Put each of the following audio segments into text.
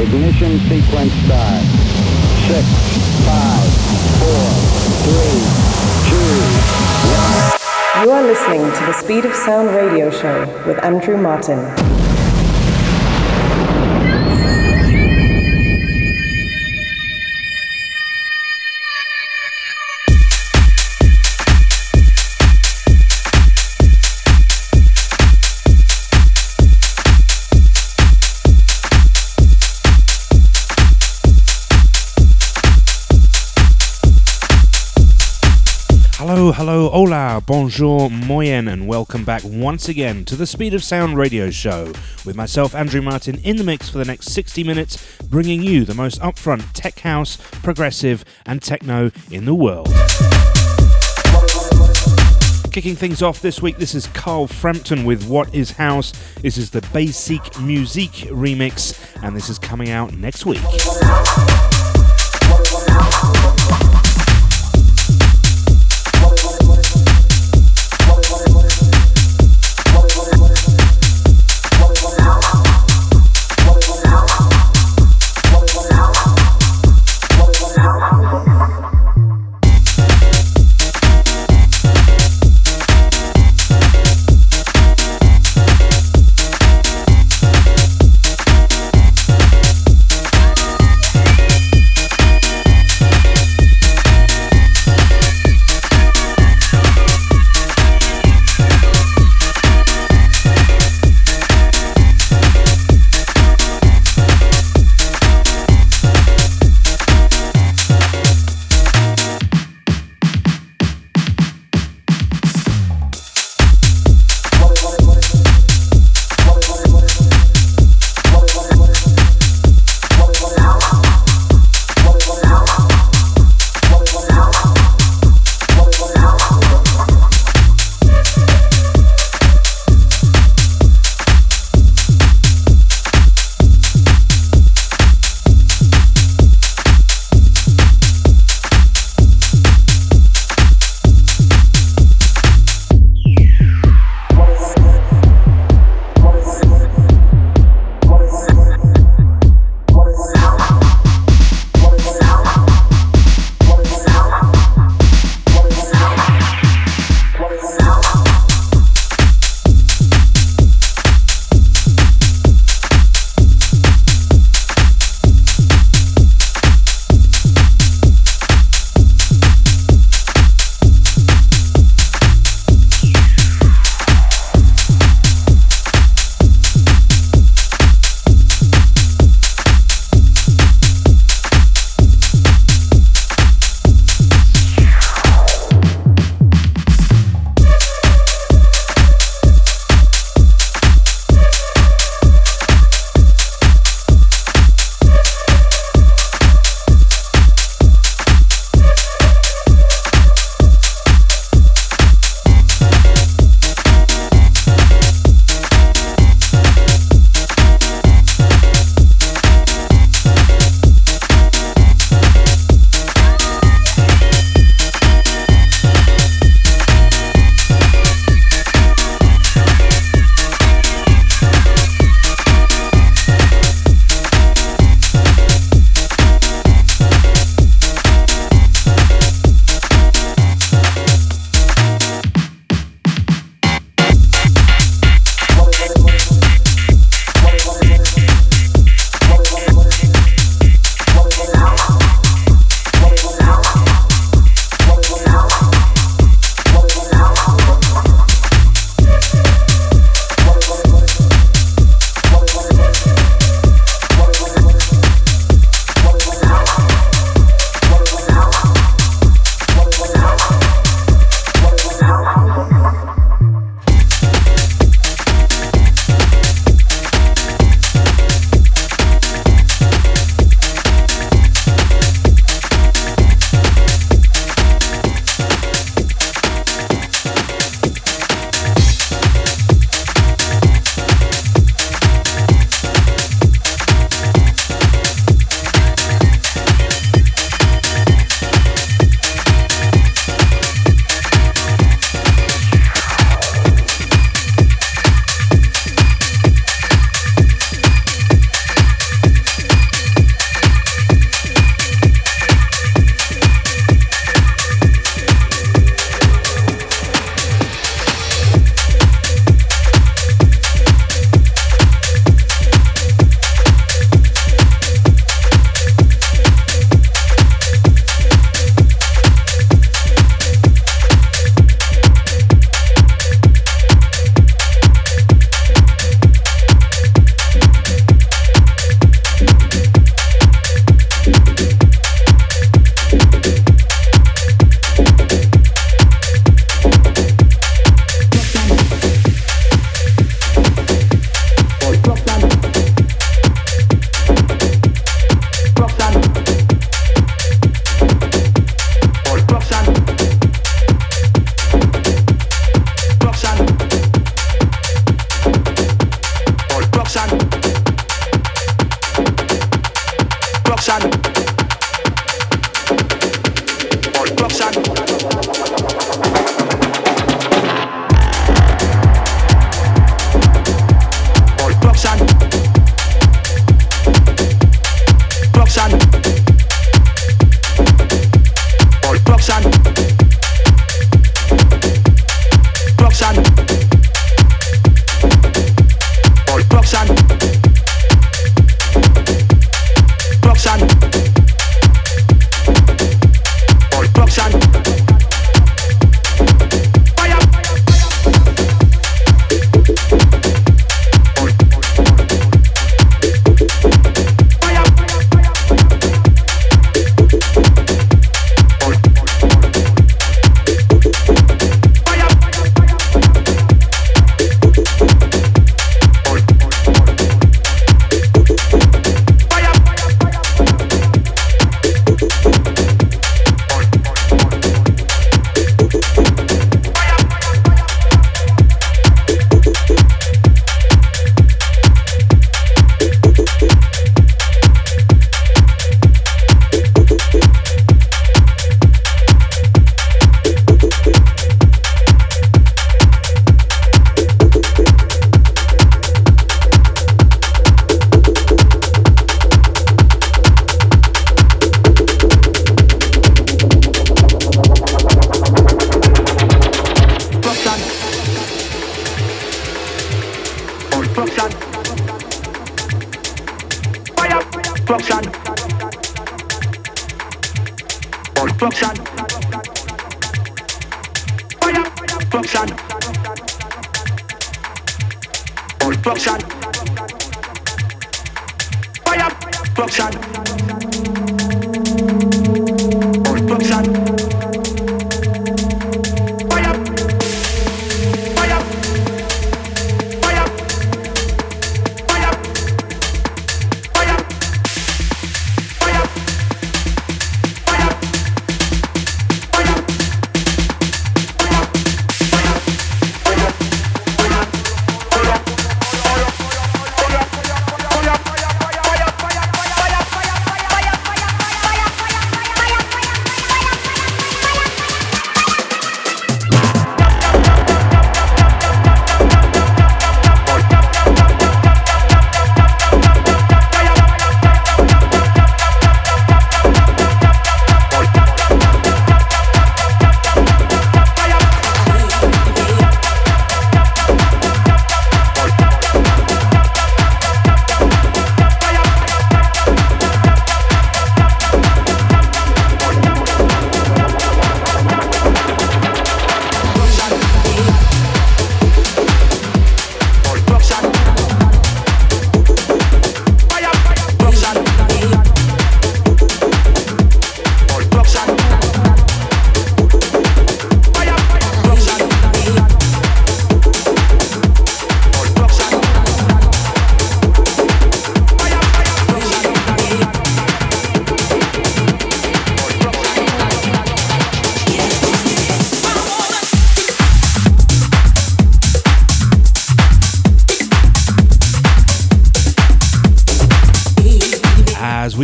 Ignition sequence start. Six, five, four, three, two, one. You are listening to the Speed of Sound radio show with Andrew Martin. Hello, hola, bonjour, moyen, and welcome back once again to the Speed of Sound radio show with myself, Andrew Martin, in the mix for the next 60 minutes, bringing you the most upfront tech house, progressive, and techno in the world. Kicking things off this week, this is Carl Frampton with What is House. This is the Basic Musique remix, and this is coming out next week.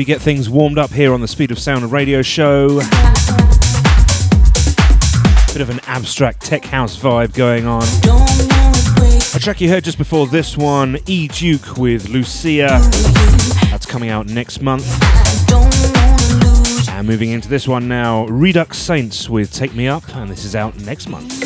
Get things warmed up here on the Speed of Sound radio show. Bit of an abstract tech house vibe going on. A track you heard just before this one, E Duke with Lucia. That's coming out next month. And moving into this one now, Redux Saints with Take Me Up, and this is out next month.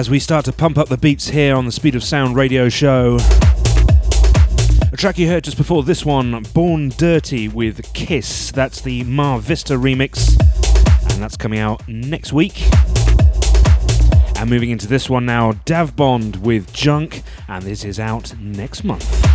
We start to pump up the beats here on the Speed of Sound radio show. A track you heard just before this one, Born Dirty with Kiss. That's the Mar Vista remix, and that's coming out next week. And moving into this one now, Dav Bond with Junk, and this is out next month.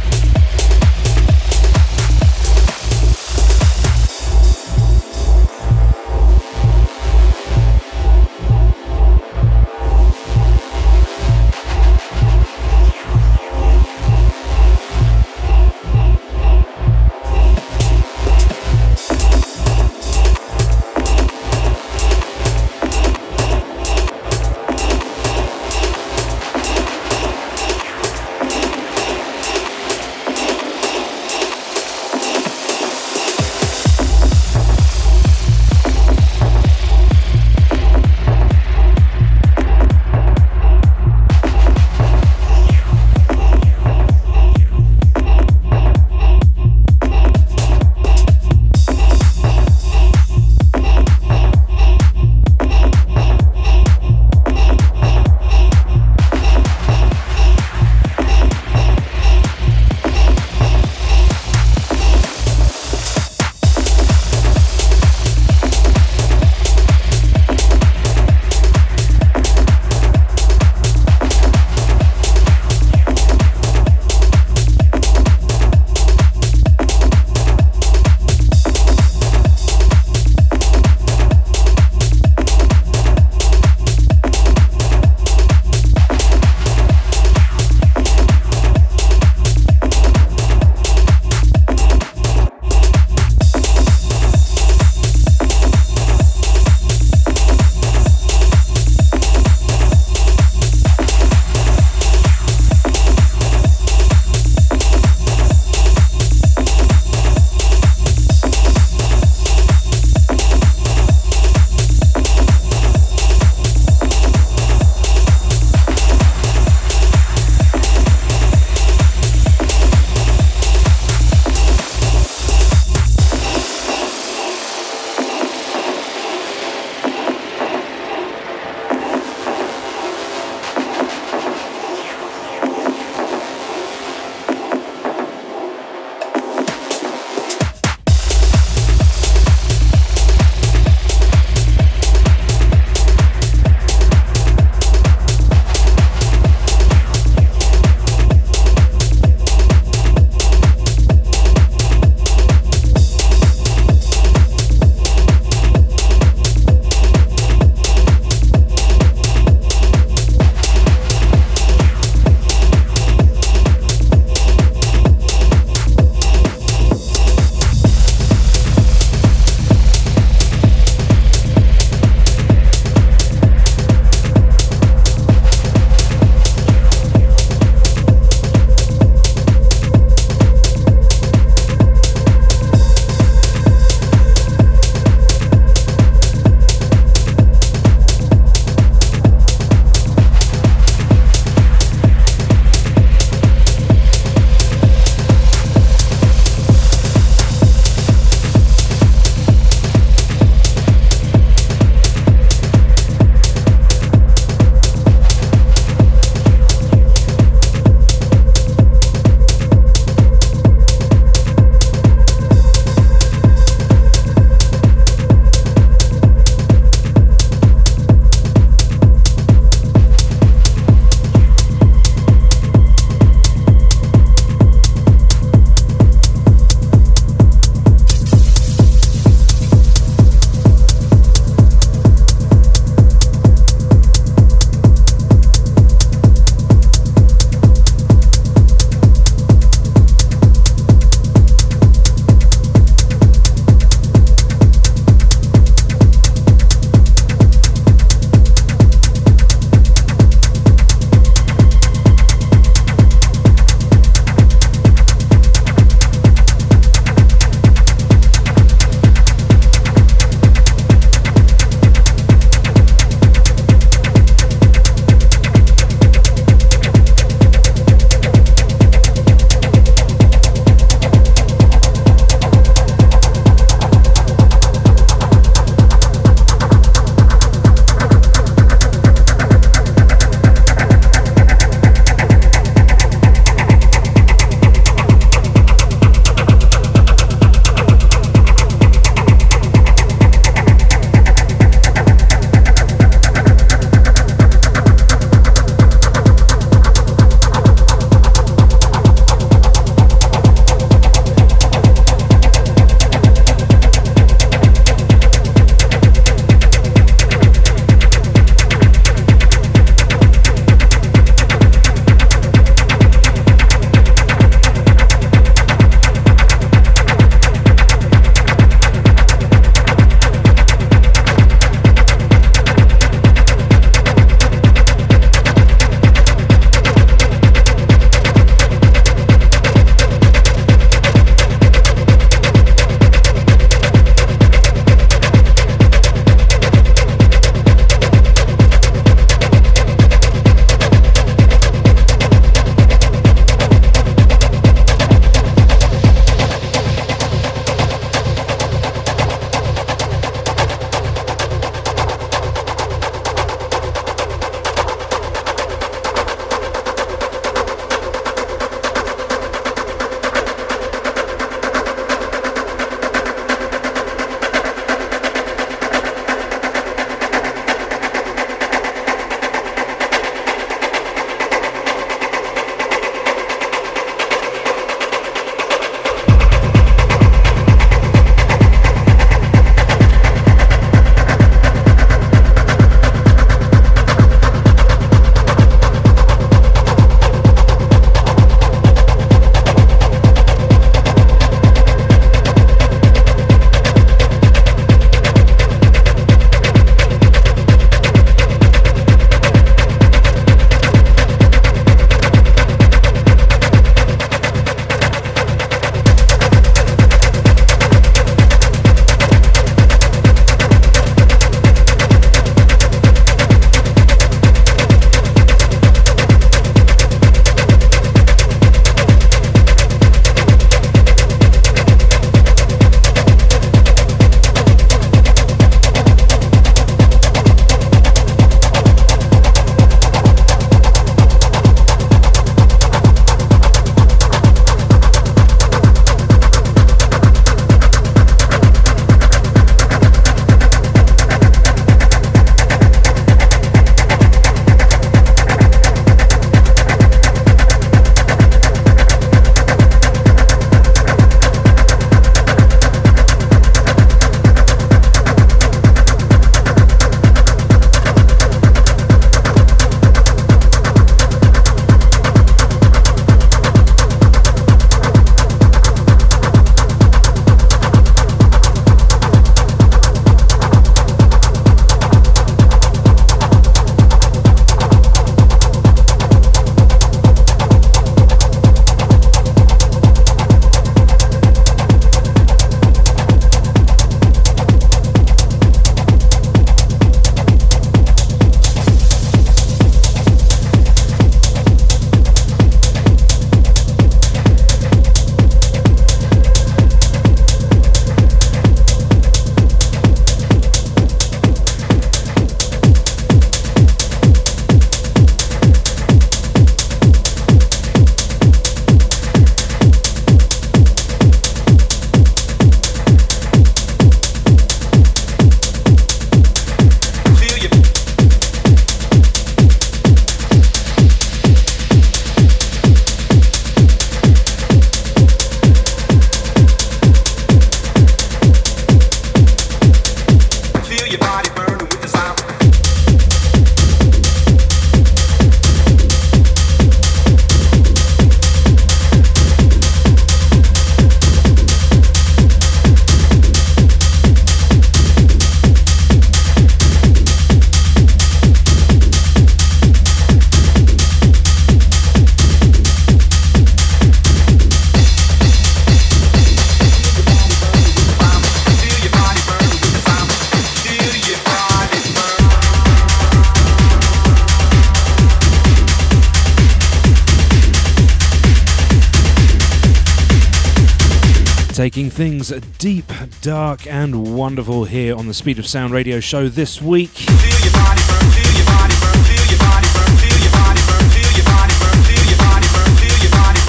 Taking things deep, dark, and wonderful here on the Speed of Sound radio show this week.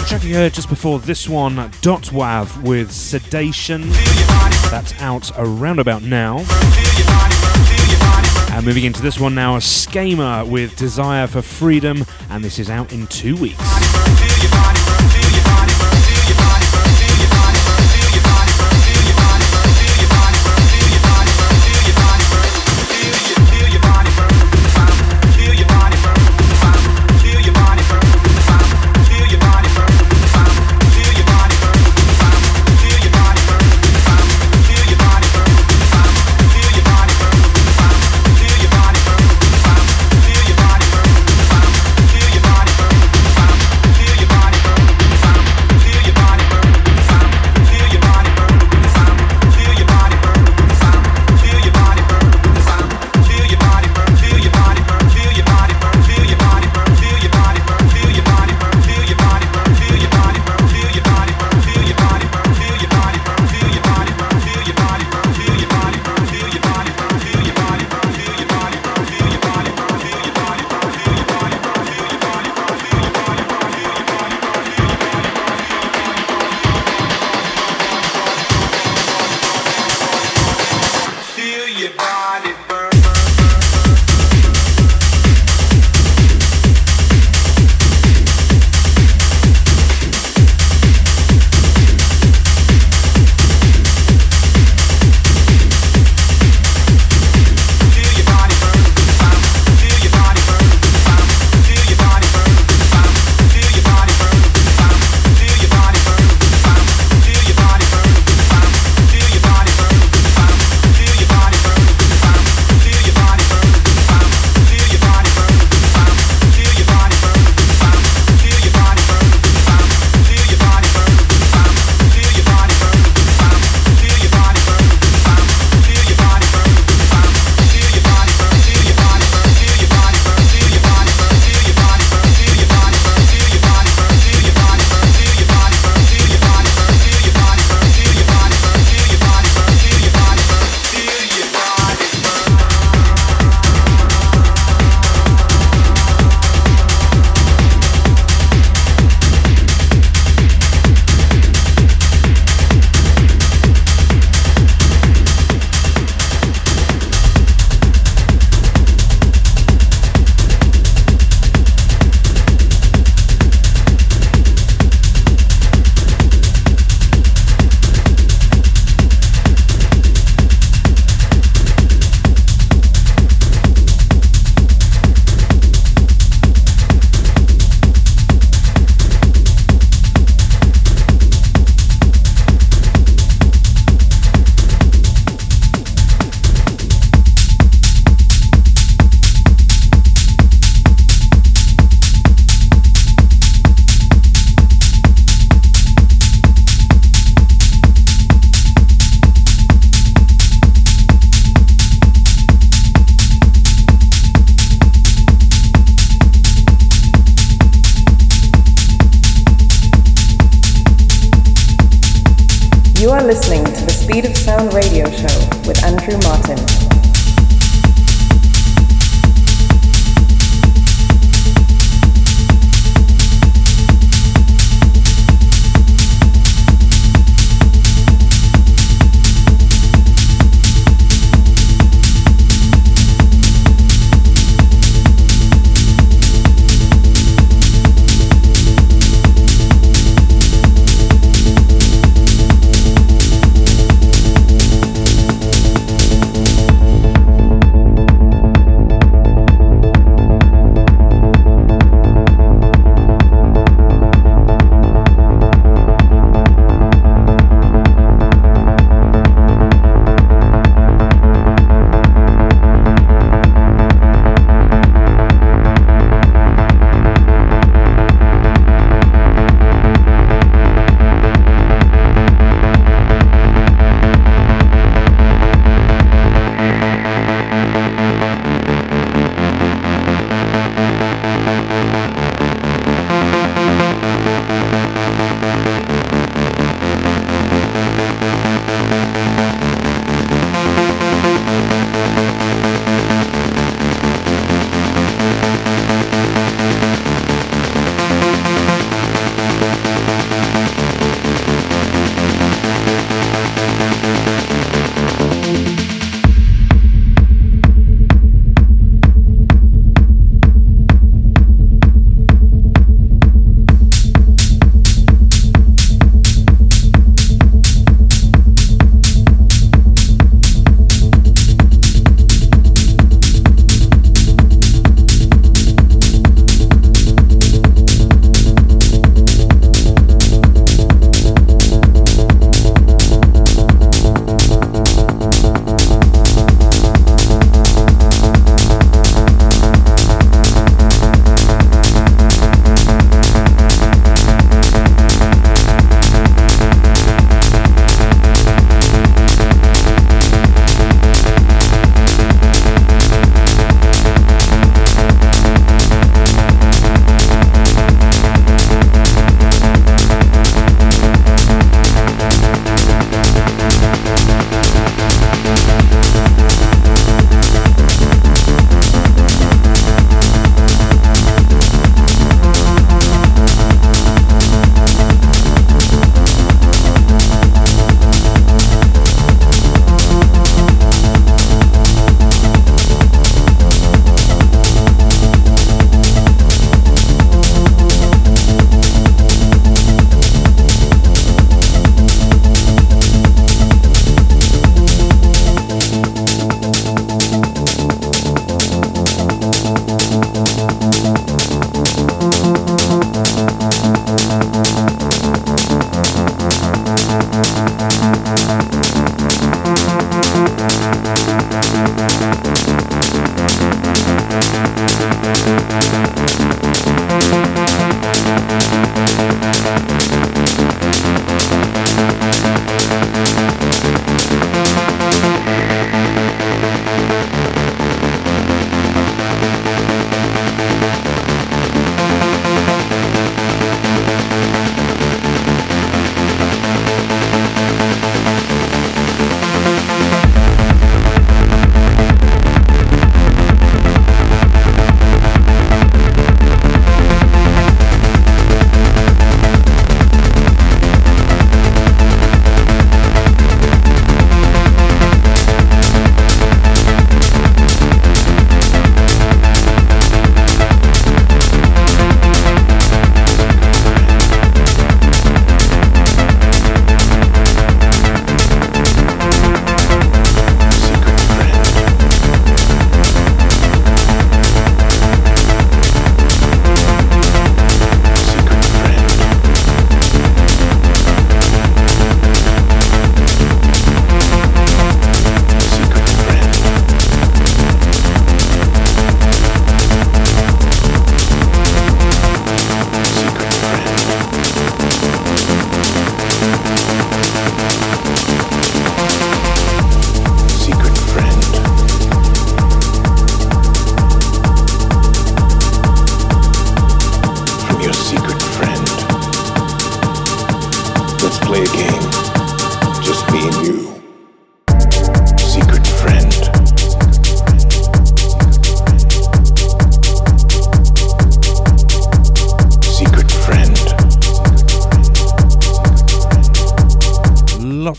Track you just before this one, Dot Wav with Sedation. That's out around about now. And moving into this one now, a Skamer with Desire for Freedom, and this is out in two weeks.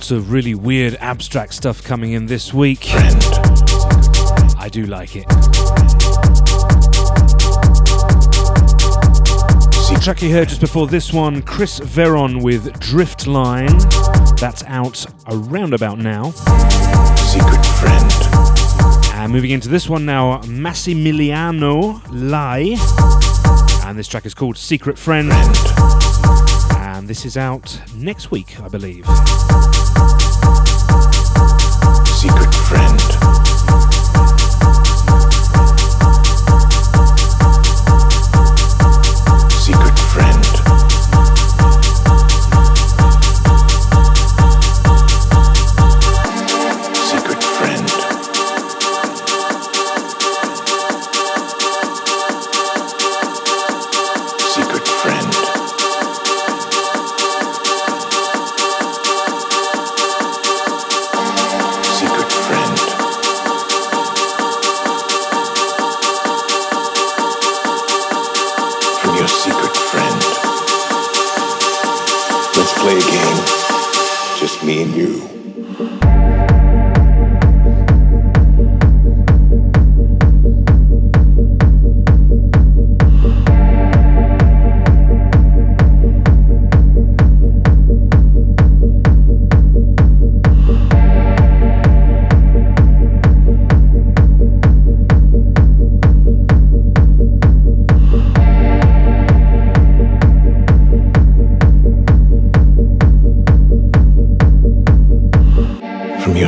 Lots of really weird abstract stuff coming in this week. Friend. I do like it. See, track you heard just before this one, Chris Veron with Driftline. That's out around about now. Secret friend. And moving into this one now, Massimiliano Lai. And this track is called Secret Friend. friend. And this is out next week, I believe. Secret friend.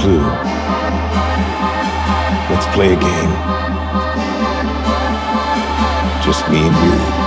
clue. Let's play a game just me and you.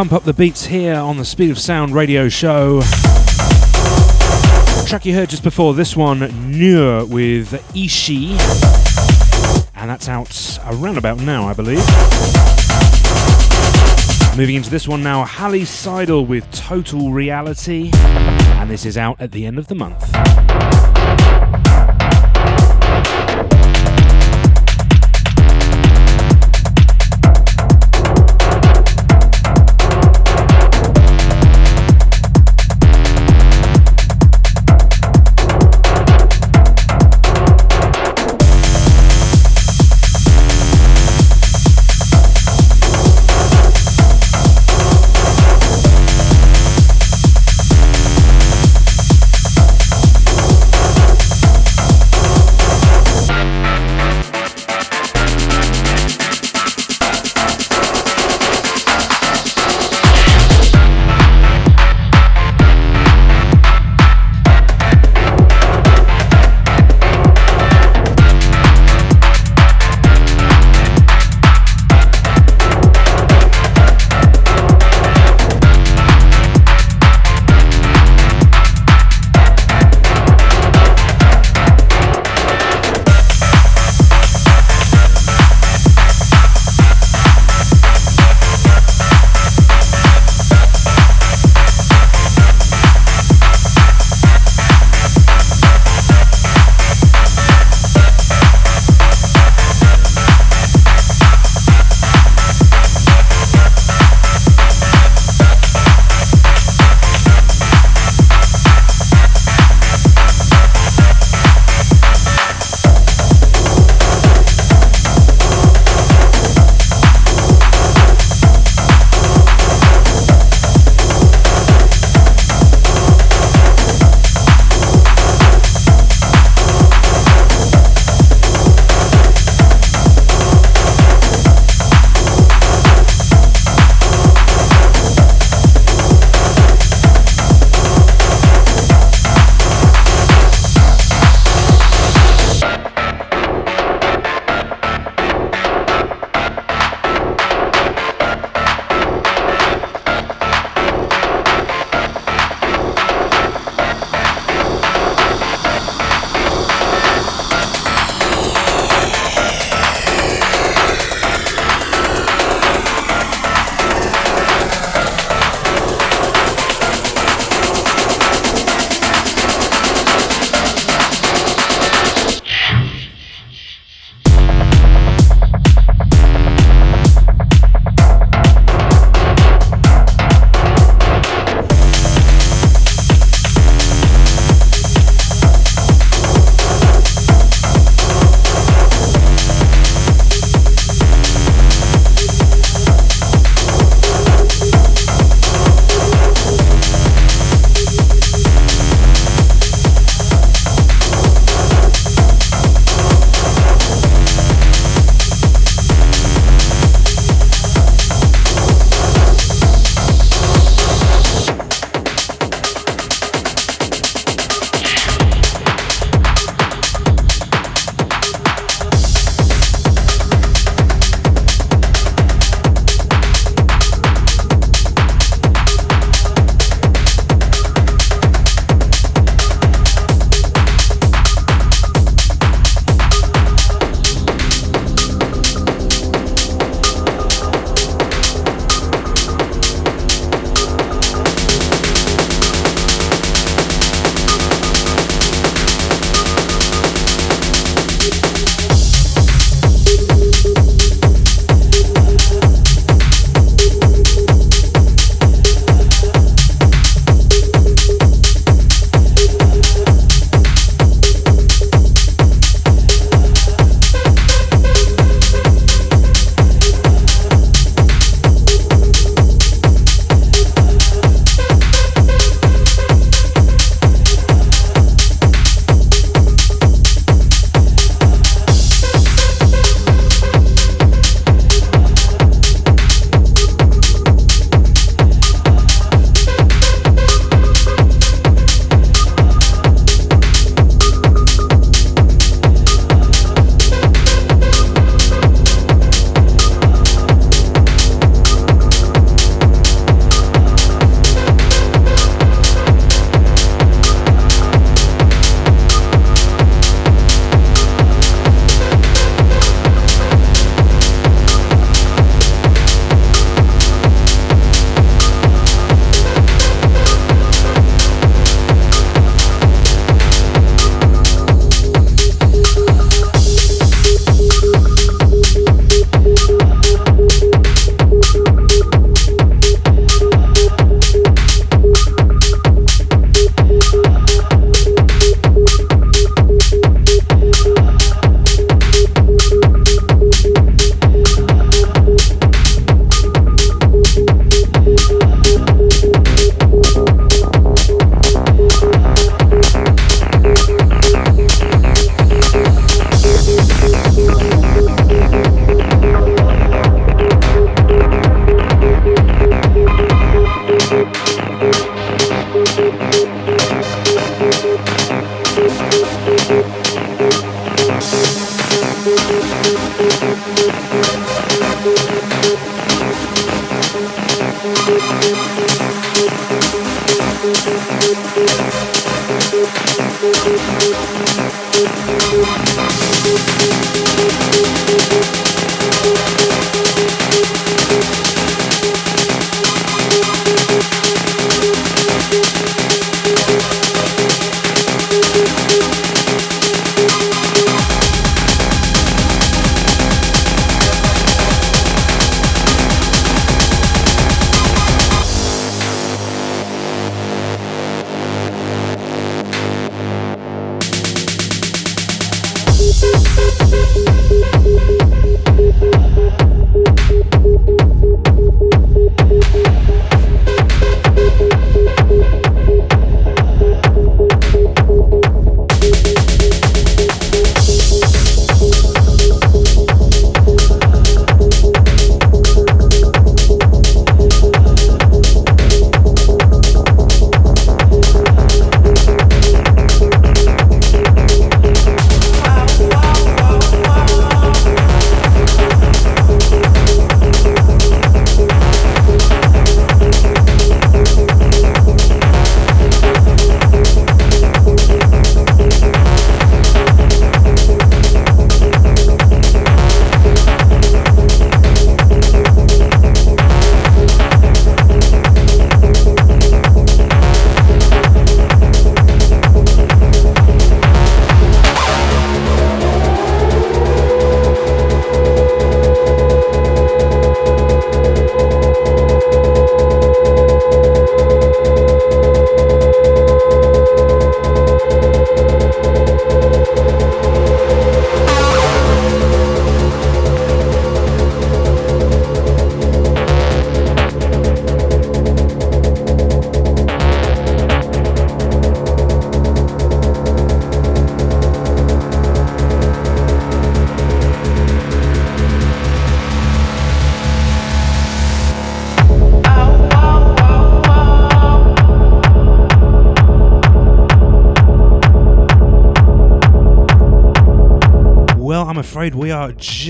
Pump up the beats here on the Speed of Sound radio show. The track you heard just before this one, Nur with Ishi, and that's out around about now, I believe. Moving into this one now, Hallie Seidel with Total Reality, and this is out at the end of the month.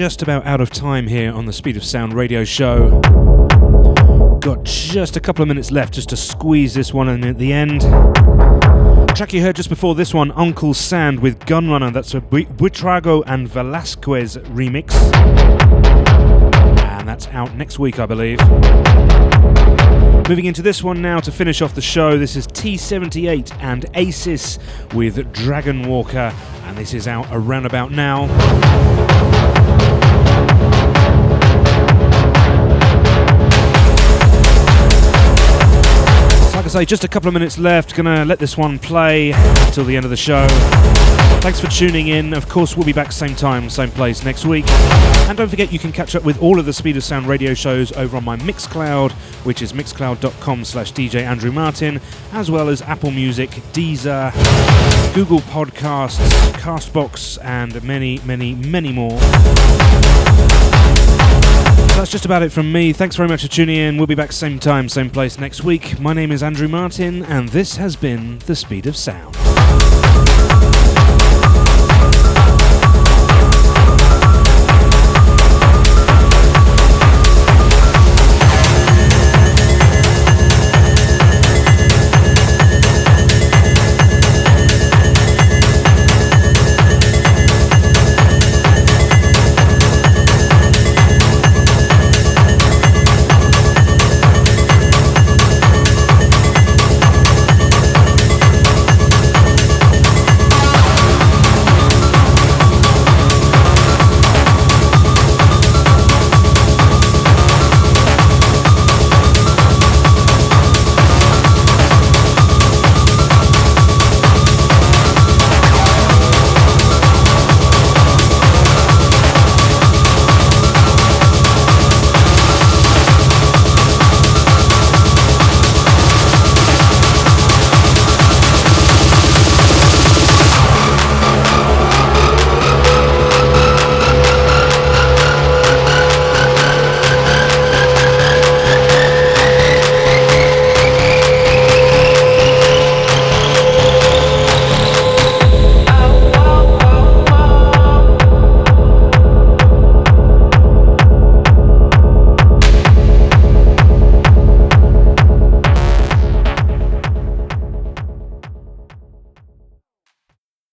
Just about out of time here on the Speed of Sound radio show. Got just a couple of minutes left just to squeeze this one in at the end. track you heard just before this one, Uncle Sand with Gunrunner, that's a Buitrago and Velasquez remix. And that's out next week, I believe. Moving into this one now to finish off the show, this is T78 and Asis with Dragon Walker, and this is out around about now. Say, just a couple of minutes left. Gonna let this one play until the end of the show. Thanks for tuning in. Of course, we'll be back same time, same place next week. And don't forget, you can catch up with all of the Speed of Sound radio shows over on my Mixcloud, which is mixcloud.com slash DJ Andrew Martin, as well as Apple Music, Deezer, Google Podcasts, Castbox, and many, many, many more. That's just about it from me. Thanks very much for tuning in. We'll be back same time, same place next week. My name is Andrew Martin, and this has been The Speed of Sound.